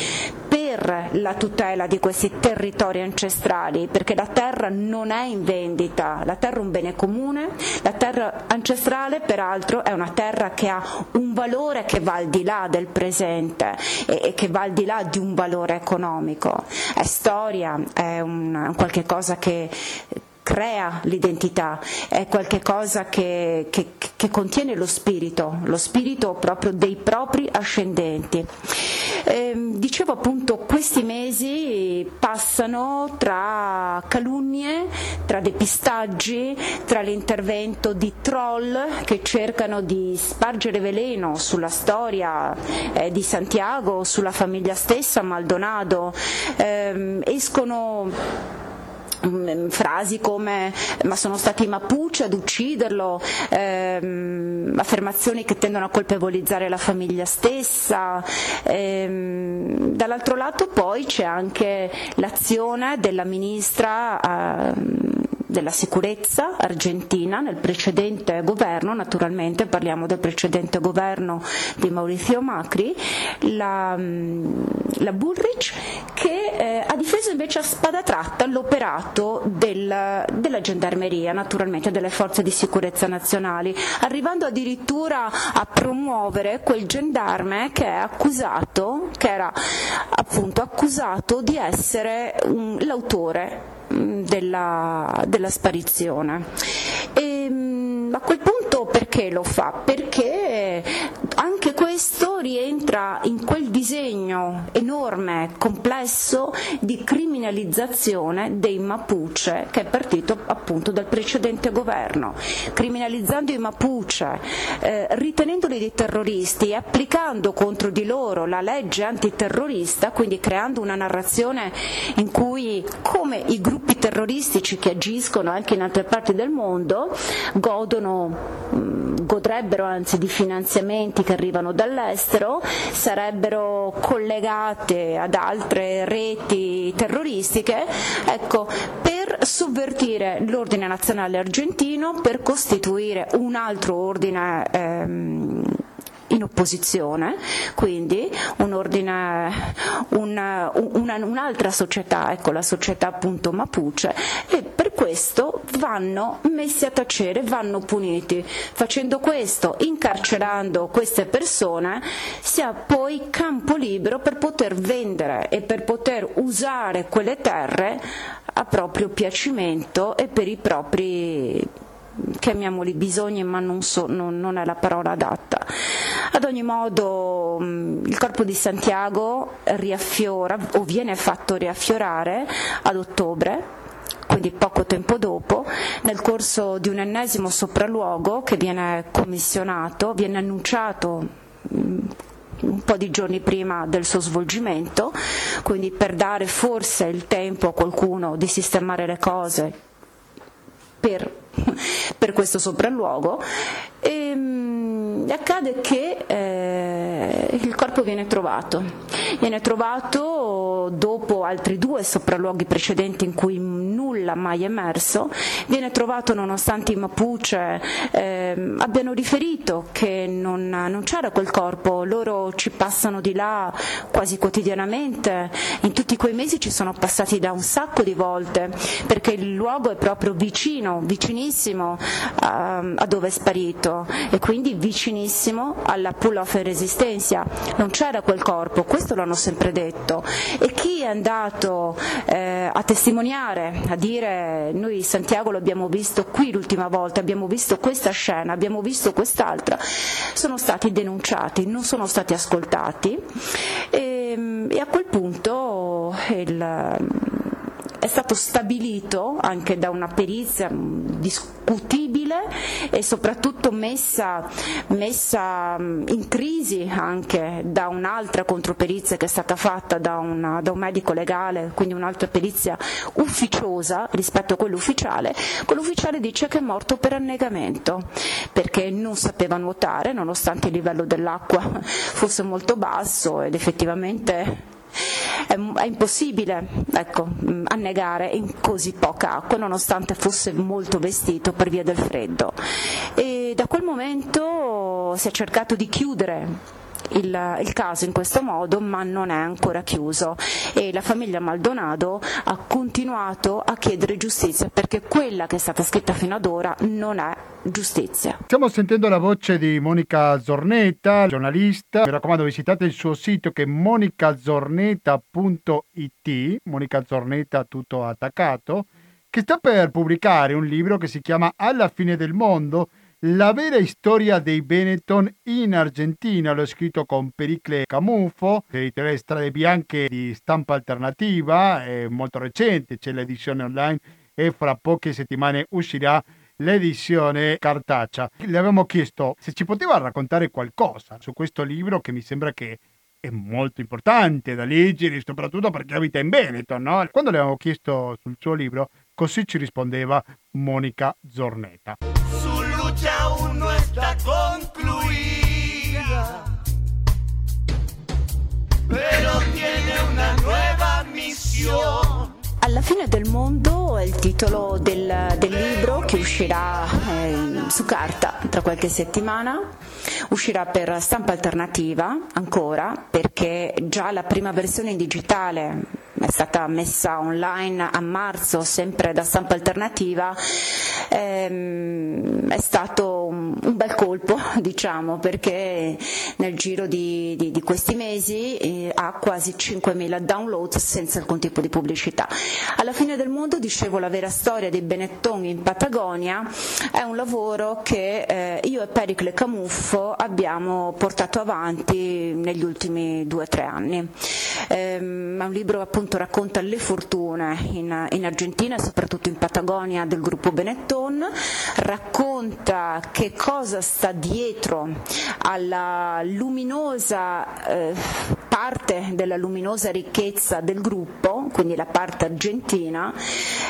per la tutela di questi territori ancestrali, perché la terra non è in vendita, la terra è un bene comune, la terra ancestrale peraltro è una terra che ha un valore che va al di là del presente e, che va al di là di un valore economico, è storia, è un, un qualche cosa che crea l'identità, è qualcosa che, che, che, contiene lo spirito, lo spirito proprio dei propri ascendenti. Eh, dicevo appunto questi mesi passano tra calunnie, tra depistaggi, tra l'intervento di troll che cercano di spargere veleno sulla storia eh, di Santiago, sulla famiglia stessa, Maldonado, eh, escono frasi come ma sono stati i Mapuche ad ucciderlo, ehm, affermazioni che tendono a colpevolizzare la famiglia stessa. Ehm, dall'altro lato poi c'è anche l'azione della ministra ehm, della sicurezza argentina nel precedente governo, naturalmente parliamo del precedente governo di Maurizio Macri, la, la Bullrich che eh, ha difeso invece a spada tratta l'operato del, della gendarmeria, naturalmente delle forze di sicurezza nazionali, arrivando addirittura a promuovere quel gendarme che è accusato, che era appunto accusato di essere um, l'autore della, della sparizione. E, a quel punto perché lo fa? Perché anche questo rientra in quel disegno enorme, complesso di criminalizzazione dei Mapuche che è partito appunto dal precedente governo. Criminalizzando i Mapuche, eh, ritenendoli dei terroristi e applicando contro di loro la legge antiterrorista, quindi creando una narrazione in cui come i gruppi terroristici che agiscono anche in altre parti del mondo godono mm, godrebbero anzi di finanziamenti che arrivano dall'estero, sarebbero collegate ad altre reti terroristiche, ecco, per sovvertire l'ordine nazionale argentino, per costituire un altro ordine ehm, in opposizione, quindi un ordine, una, una, un'altra società, ecco la società appunto Mapuche, e per questo vanno messi a tacere, vanno puniti. Facendo questo, incarcerando queste persone, si ha poi campo libero per poter vendere e per poter usare quelle terre a proprio piacimento e per i propri chiamiamoli bisogni, ma non, so, non, non, è la parola adatta. Ad ogni modo mm, il corpo di Santiago riaffiora o viene fatto riaffiorare ad ottobre quindi poco tempo dopo, nel corso di un ennesimo sopralluogo che viene commissionato, viene annunciato mm, un po' di giorni prima del suo svolgimento, quindi per dare forse il tempo a qualcuno di sistemare le cose per, per questo sopralluogo. E, ehm, accade che eh, il corpo viene trovato, viene trovato dopo altri due sopralluoghi precedenti in cui nulla mai emerso, viene trovato nonostante i Mapuche eh, abbiano riferito che non, non c'era quel corpo, loro ci passano di là quasi quotidianamente, in tutti quei mesi ci sono passati da un sacco di volte perché il luogo è proprio vicino, vicinissimo a, ehm, a dove è sparito e quindi vicinissimo alla pull off resistenza, non c'era quel corpo, questo l'hanno sempre detto. E chi è andato eh, a testimoniare, a dire noi Santiago l'abbiamo visto qui l'ultima volta, abbiamo visto questa scena, abbiamo visto quest'altra, sono stati denunciati, non sono stati ascoltati. E, e a quel punto il è stato stabilito anche da una perizia discutibile e soprattutto messa, messa in crisi anche da un'altra controperizia che è stata fatta da, una, da un medico legale, quindi un'altra perizia ufficiosa rispetto a quella ufficiale. Quell'ufficiale dice che è morto per annegamento perché non sapeva nuotare nonostante il livello dell'acqua fosse molto basso ed effettivamente è, è impossibile ecco, annegare in così poca acqua nonostante fosse molto vestito per via del freddo. E da quel momento si è cercato di chiudere il, il, caso in questo modo, ma non è ancora chiuso e la famiglia Maldonado ha continuato a chiedere giustizia perché quella che è stata scritta fino ad ora non è giustizia. Stiamo sentendo la voce di Monica Zornetta, giornalista. Mi raccomando, visitate il suo sito che è monicazornetta.it, Monica Zornetta tutto attaccato, che sta per pubblicare un libro che si chiama Alla fine del mondo la vera storia dei Benetton in Argentina, l'ho scritto con Pericle Camufo, editore Strade Bianche di stampa alternativa, è molto recente, c'è l'edizione online e fra poche settimane uscirà l'edizione cartacea. Le avevamo chiesto se ci poteva raccontare qualcosa su questo libro che mi sembra che è molto importante da leggere, soprattutto perché abita in Veneto, no? Quando le avevamo chiesto sul suo libro, Così ci rispondeva Monica Zorneta. Lucha aún no está concluida, pero tiene una nueva misión. Alla fine del mondo è il titolo del, del libro che uscirà eh, su carta tra qualche settimana, uscirà per stampa alternativa ancora perché già la prima versione digitale è stata messa online a marzo sempre da stampa alternativa, ehm, è stato un, bel colpo diciamo perché nel giro di, di, di questi mesi eh, ha quasi 5.000 download senza alcun tipo di pubblicità. Alla fine del mondo, dicevo, la vera storia dei Benetton in Patagonia è un lavoro che eh, io e Pericle Camuffo abbiamo portato avanti negli ultimi due o tre anni. Ehm, è un libro che appunto racconta le fortune in, in Argentina e soprattutto in Patagonia del gruppo Benetton, racconta che cosa sta dietro alla luminosa eh, parte della luminosa ricchezza del gruppo, quindi la parte argentina,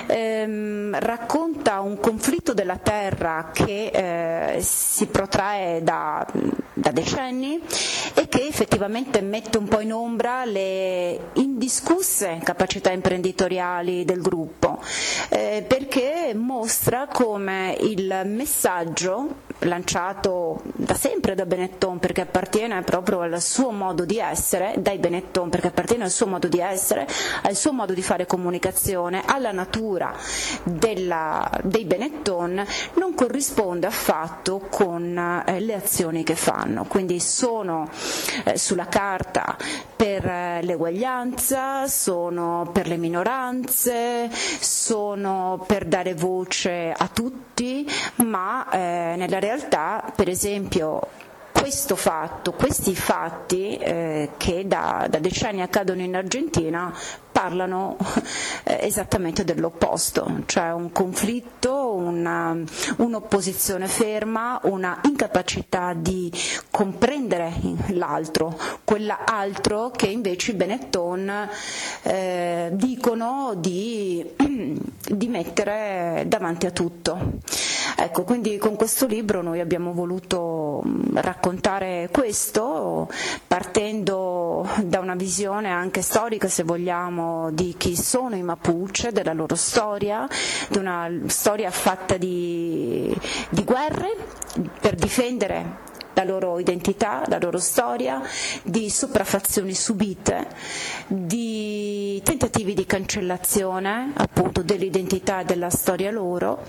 ehm, racconta un conflitto della terra che eh, si protrae da, da decenni e che effettivamente mette un po' in ombra le indiscusse capacità imprenditoriali del gruppo, eh, perché mostra come il messaggio lanciato da sempre da Benetton perché appartiene proprio al suo modo di essere, dai Benetton perché appartiene al suo modo di essere, al suo modo di fare comunicazione, alla natura della, dei Benetton, non corrisponde affatto con eh, le azioni che fanno, quindi sono eh, sulla carta per eh, l'eguaglianza, sono per le minoranze, sono per dare voce a tutti, ma eh, nella realtà, per esempio, questo fatto, questi fatti eh, che da, da, decenni accadono in Argentina parlano eh, esattamente dell'opposto, cioè un conflitto, una, un'opposizione ferma, una incapacità di comprendere l'altro, quell'altro che invece i Benetton eh, dicono di, di mettere davanti a tutto. Ecco, quindi con questo libro noi abbiamo voluto raccontare questo, partendo da una visione anche storica, se vogliamo, di chi sono i Mapuche, della loro storia, di una storia fatta di, di guerre per difendere la loro identità, la loro storia, di sopraffazioni subite, di tentativi di cancellazione appunto dell'identità e della storia loro,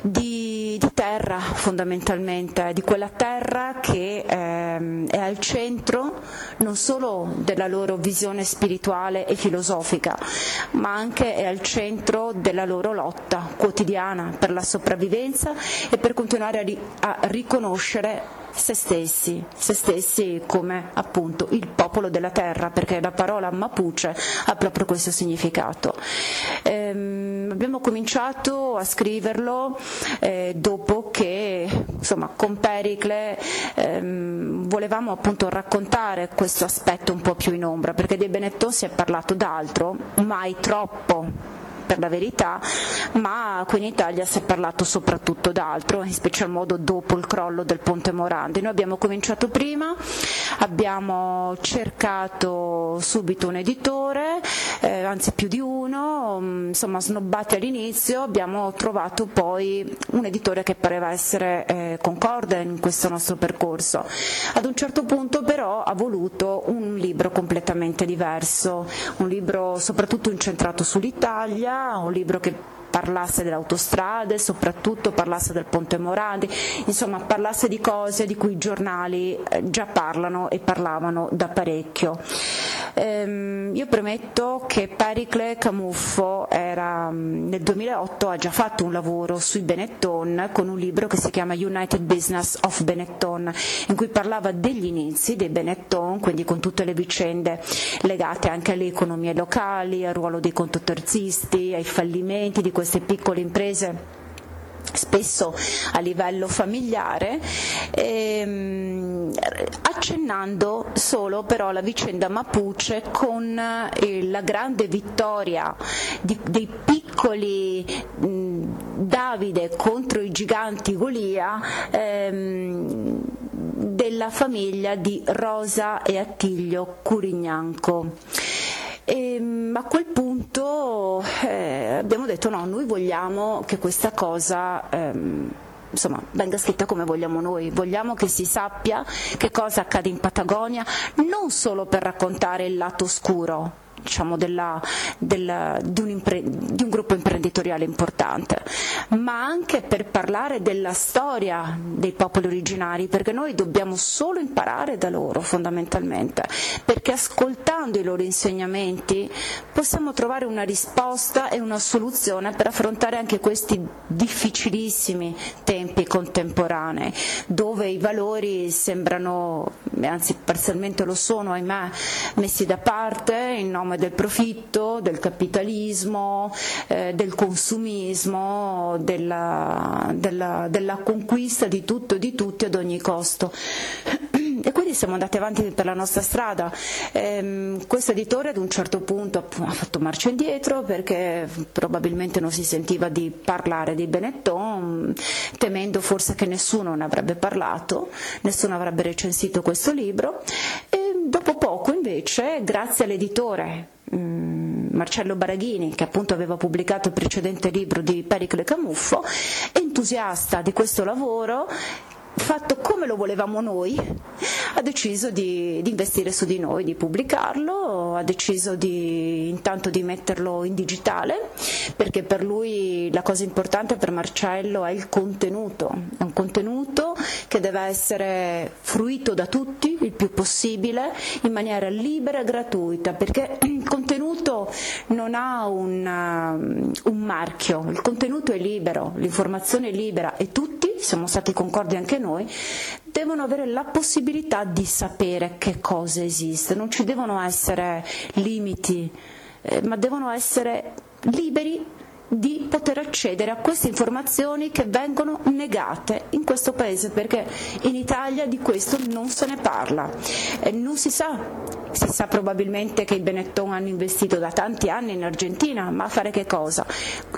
di, di terra fondamentalmente, di quella terra che ehm, è al centro non solo della loro visione spirituale e filosofica, ma anche è al centro della loro lotta quotidiana per la sopravvivenza e per continuare a, ri- a riconoscere se stessi, se stessi come appunto il popolo della terra, perché la parola Mapuche ha proprio questo significato. Ehm, abbiamo cominciato a scriverlo eh, dopo che insomma, con Pericle ehm, volevamo appunto raccontare questo aspetto un po' più in ombra, perché dei Benetton si è parlato d'altro, mai troppo per la verità, ma qui in Italia si è parlato soprattutto d'altro, in special modo dopo il crollo del Ponte Morandi. Noi abbiamo cominciato prima, abbiamo cercato subito un editore, eh, anzi più di uno, mm, insomma snobbati all'inizio, abbiamo trovato poi un editore che pareva essere eh, concorde in questo nostro percorso. Ad un certo punto però ha voluto un libro completamente diverso, un libro soprattutto incentrato sull'Italia, un libro che parlasse delle autostrade, soprattutto parlasse del Ponte Morandi, insomma parlasse di cose di cui i giornali eh, già parlano e parlavano da parecchio. Ehm, io premetto che Pericle Camuffo era, mm, nel 2008 ha già fatto un lavoro sui Benetton con un libro che si chiama United Business of Benetton, in cui parlava degli inizi dei Benetton, quindi con tutte le vicende legate anche alle economie locali, al ruolo dei contoterzisti, ai fallimenti di queste piccole imprese spesso a livello familiare, ehm, accennando solo però la vicenda Mapuche con eh, la grande vittoria di, dei piccoli mh, Davide contro i giganti Golia ehm, della famiglia di Rosa e Attilio Curignanco. E, ehm, a quel punto eh, abbiamo detto no, noi vogliamo che questa cosa ehm, insomma, venga scritta come vogliamo noi, vogliamo che si sappia che cosa accade in Patagonia, non solo per raccontare il lato oscuro, diciamo, della, della, di, un impre, di, un gruppo imprenditoriale importante, ma anche per parlare della storia dei popoli originari, perché noi dobbiamo solo imparare da loro fondamentalmente, perché ascoltando i loro insegnamenti possiamo trovare una risposta e una soluzione per affrontare anche questi difficilissimi tempi contemporanei, dove i valori sembrano, anzi parzialmente lo sono, ahimè, messi da parte in nome del profitto, del capitalismo, eh, del consumismo, della, della, della conquista di tutto e di tutti ad ogni costo. E quindi siamo andati avanti per la nostra strada. Ehm, questo editore ad un certo punto ha fatto marcia indietro perché probabilmente non si sentiva di parlare di Benetton, temendo forse che nessuno ne avrebbe parlato, nessuno avrebbe recensito questo libro. Invece, grazie all'editore mm, Marcello Baraghini, che appunto aveva pubblicato il precedente libro di Pericle Camuffo, entusiasta di questo lavoro, fatto come lo volevamo noi, ha deciso di, di, investire su di noi, di pubblicarlo, ha deciso di, intanto di metterlo in digitale, perché per lui la cosa importante per Marcello è il contenuto, è un contenuto che deve essere fruito da tutti il più possibile in maniera libera e gratuita, perché il contenuto non ha un, un marchio, il contenuto è libero, l'informazione è libera e tutti, siamo stati concordi anche noi, devono avere la possibilità di sapere che cosa esiste, non ci devono essere limiti, eh, ma devono essere liberi di poter accedere a queste informazioni che vengono negate in questo paese perché in Italia di questo non se ne parla. E non si sa si sa probabilmente che i Benetton hanno investito da tanti anni in Argentina ma a fare che cosa?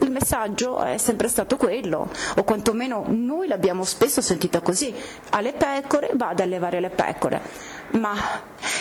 il messaggio è sempre stato quello o quantomeno noi l'abbiamo spesso sentito così. Alle pecore va ad allevare le pecore ma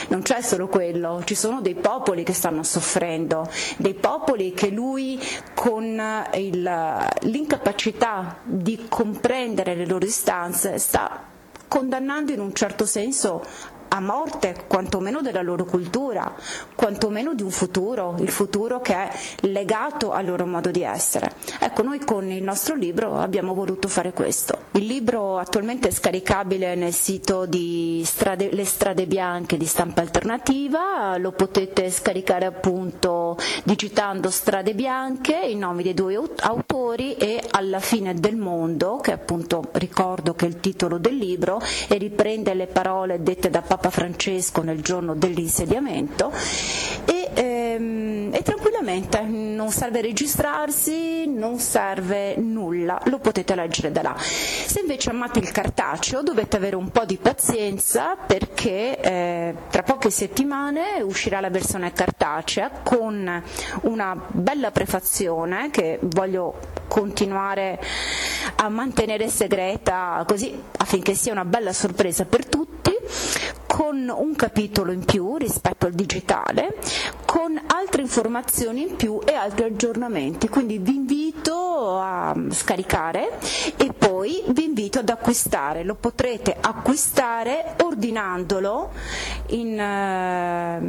non c'è solo quello, ci sono dei popoli che stanno soffrendo, dei popoli che lui con il, l'incapacità di comprendere le loro istanze sta condannando in un certo senso a morte quantomeno della loro cultura, quantomeno di un futuro, il futuro che è legato al loro modo di essere. Ecco, noi con il nostro libro abbiamo voluto fare questo. Il libro attualmente è scaricabile nel sito di strade, Le Strade Bianche di stampa alternativa, lo potete scaricare appunto digitando Strade Bianche, i nomi dei due autori e Alla fine del mondo, che appunto ricordo che è il titolo del libro e riprende le parole dette da Papa Francesco nel giorno dell'insediamento. E, ehm, e tranquillamente non serve registrarsi, non serve nulla, lo potete leggere da là. Se invece amate il cartaceo dovete avere un po' di pazienza perché eh, tra poche settimane uscirà la versione cartacea con una bella prefazione che voglio continuare a mantenere segreta così affinché sia una bella sorpresa per tutti con un capitolo in più rispetto al digitale, con altre informazioni in più e altri aggiornamenti. Quindi vi invito a scaricare e poi vi invito ad acquistare. Lo potrete acquistare ordinandolo in, eh,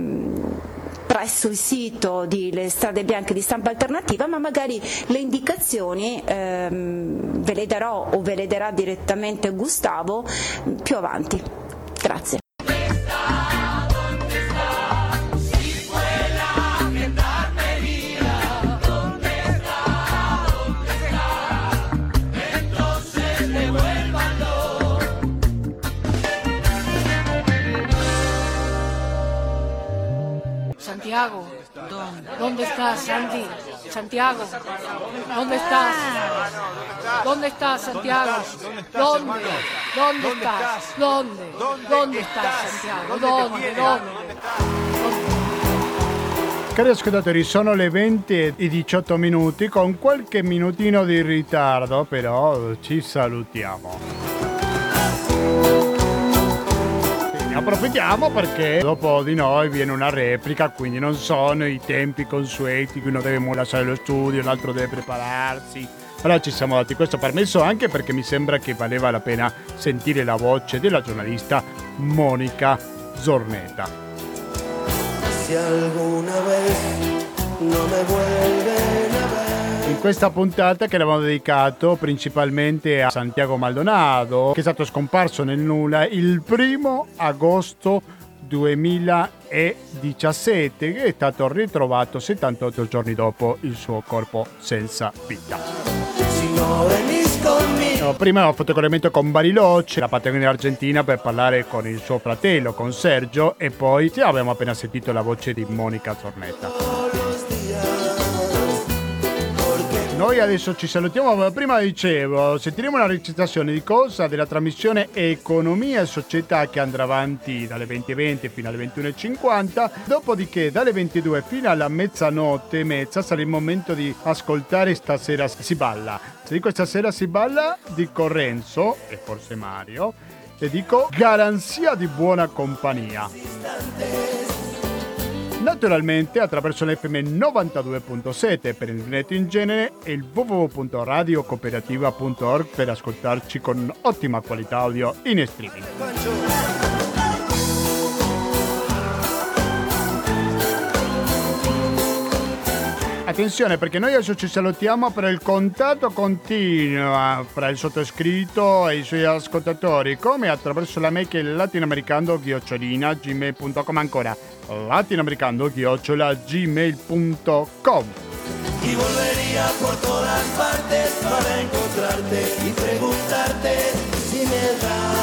presso il sito di Le Strade Bianche di Stampa Alternativa, ma magari le indicazioni ehm, ve le darò o ve le darà direttamente Gustavo più avanti. Grazie. Santiago, ¿dónde estás, Santi? Santiago, ¿dónde estás? ¿Dónde estás, Santiago? ¿Dónde? ¿Dónde estás? ¿Dónde? ¿Dónde estás, Santiago? ¿Dónde? ¿Dónde? Cari ascoltatori, sono le 20 e 18 minuti con qualche minutino di ritardo, però ci salutiamo. Approfittiamo perché dopo di noi viene una replica, quindi non sono i tempi consueti, uno deve lasciare lo studio, l'altro deve prepararsi. Allora ci siamo dati questo permesso anche perché mi sembra che valeva la pena sentire la voce della giornalista Monica Zorneta. Si alguna vez no me. In questa puntata che l'abbiamo dedicato principalmente a Santiago Maldonado, che è stato scomparso nel nulla il primo agosto 2017, che è stato ritrovato 78 giorni dopo il suo corpo senza vita. No, prima ho fatto collegamento con Bariloche, la Patagonia argentina, per parlare con il suo fratello, con Sergio, e poi sì, abbiamo appena sentito la voce di Monica Zornetta. Noi adesso ci salutiamo, ma prima dicevo, sentiremo una recitazione di cosa della trasmissione Economia e Società che andrà avanti dalle 20.20 fino alle 21.50, dopodiché dalle 22 fino alla mezzanotte e mezza sarà il momento di ascoltare Stasera si balla. Se dico stasera si balla, dico Renzo e forse Mario, e dico garanzia di buona compagnia. Naturalmente attraverso l'FM 92.7 per il net in genere e il www.radiocooperativa.org per ascoltarci con ottima qualità audio in streaming. Attenzione perché noi adesso ci salutiamo per il contatto continua fra il sottoscritto e i suoi ascoltatori come attraverso la mail che è latinoamericano ghiocciolina gmail.com ancora latinoamericano chiocciola gmail.com Y volvería por todas partes para encontrarte y preguntarte si me das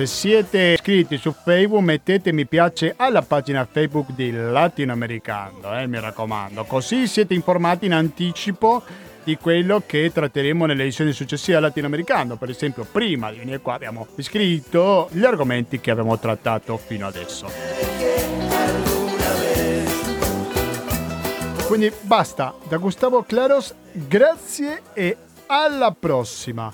Se siete iscritti su Facebook mettete mi piace alla pagina Facebook di Latinoamericano, eh, mi raccomando, così siete informati in anticipo di quello che tratteremo nelle edizioni successive al latinoamericano. Per esempio, prima di venire qua abbiamo descritto gli argomenti che abbiamo trattato fino adesso. Quindi basta, da Gustavo Claros, grazie e alla prossima.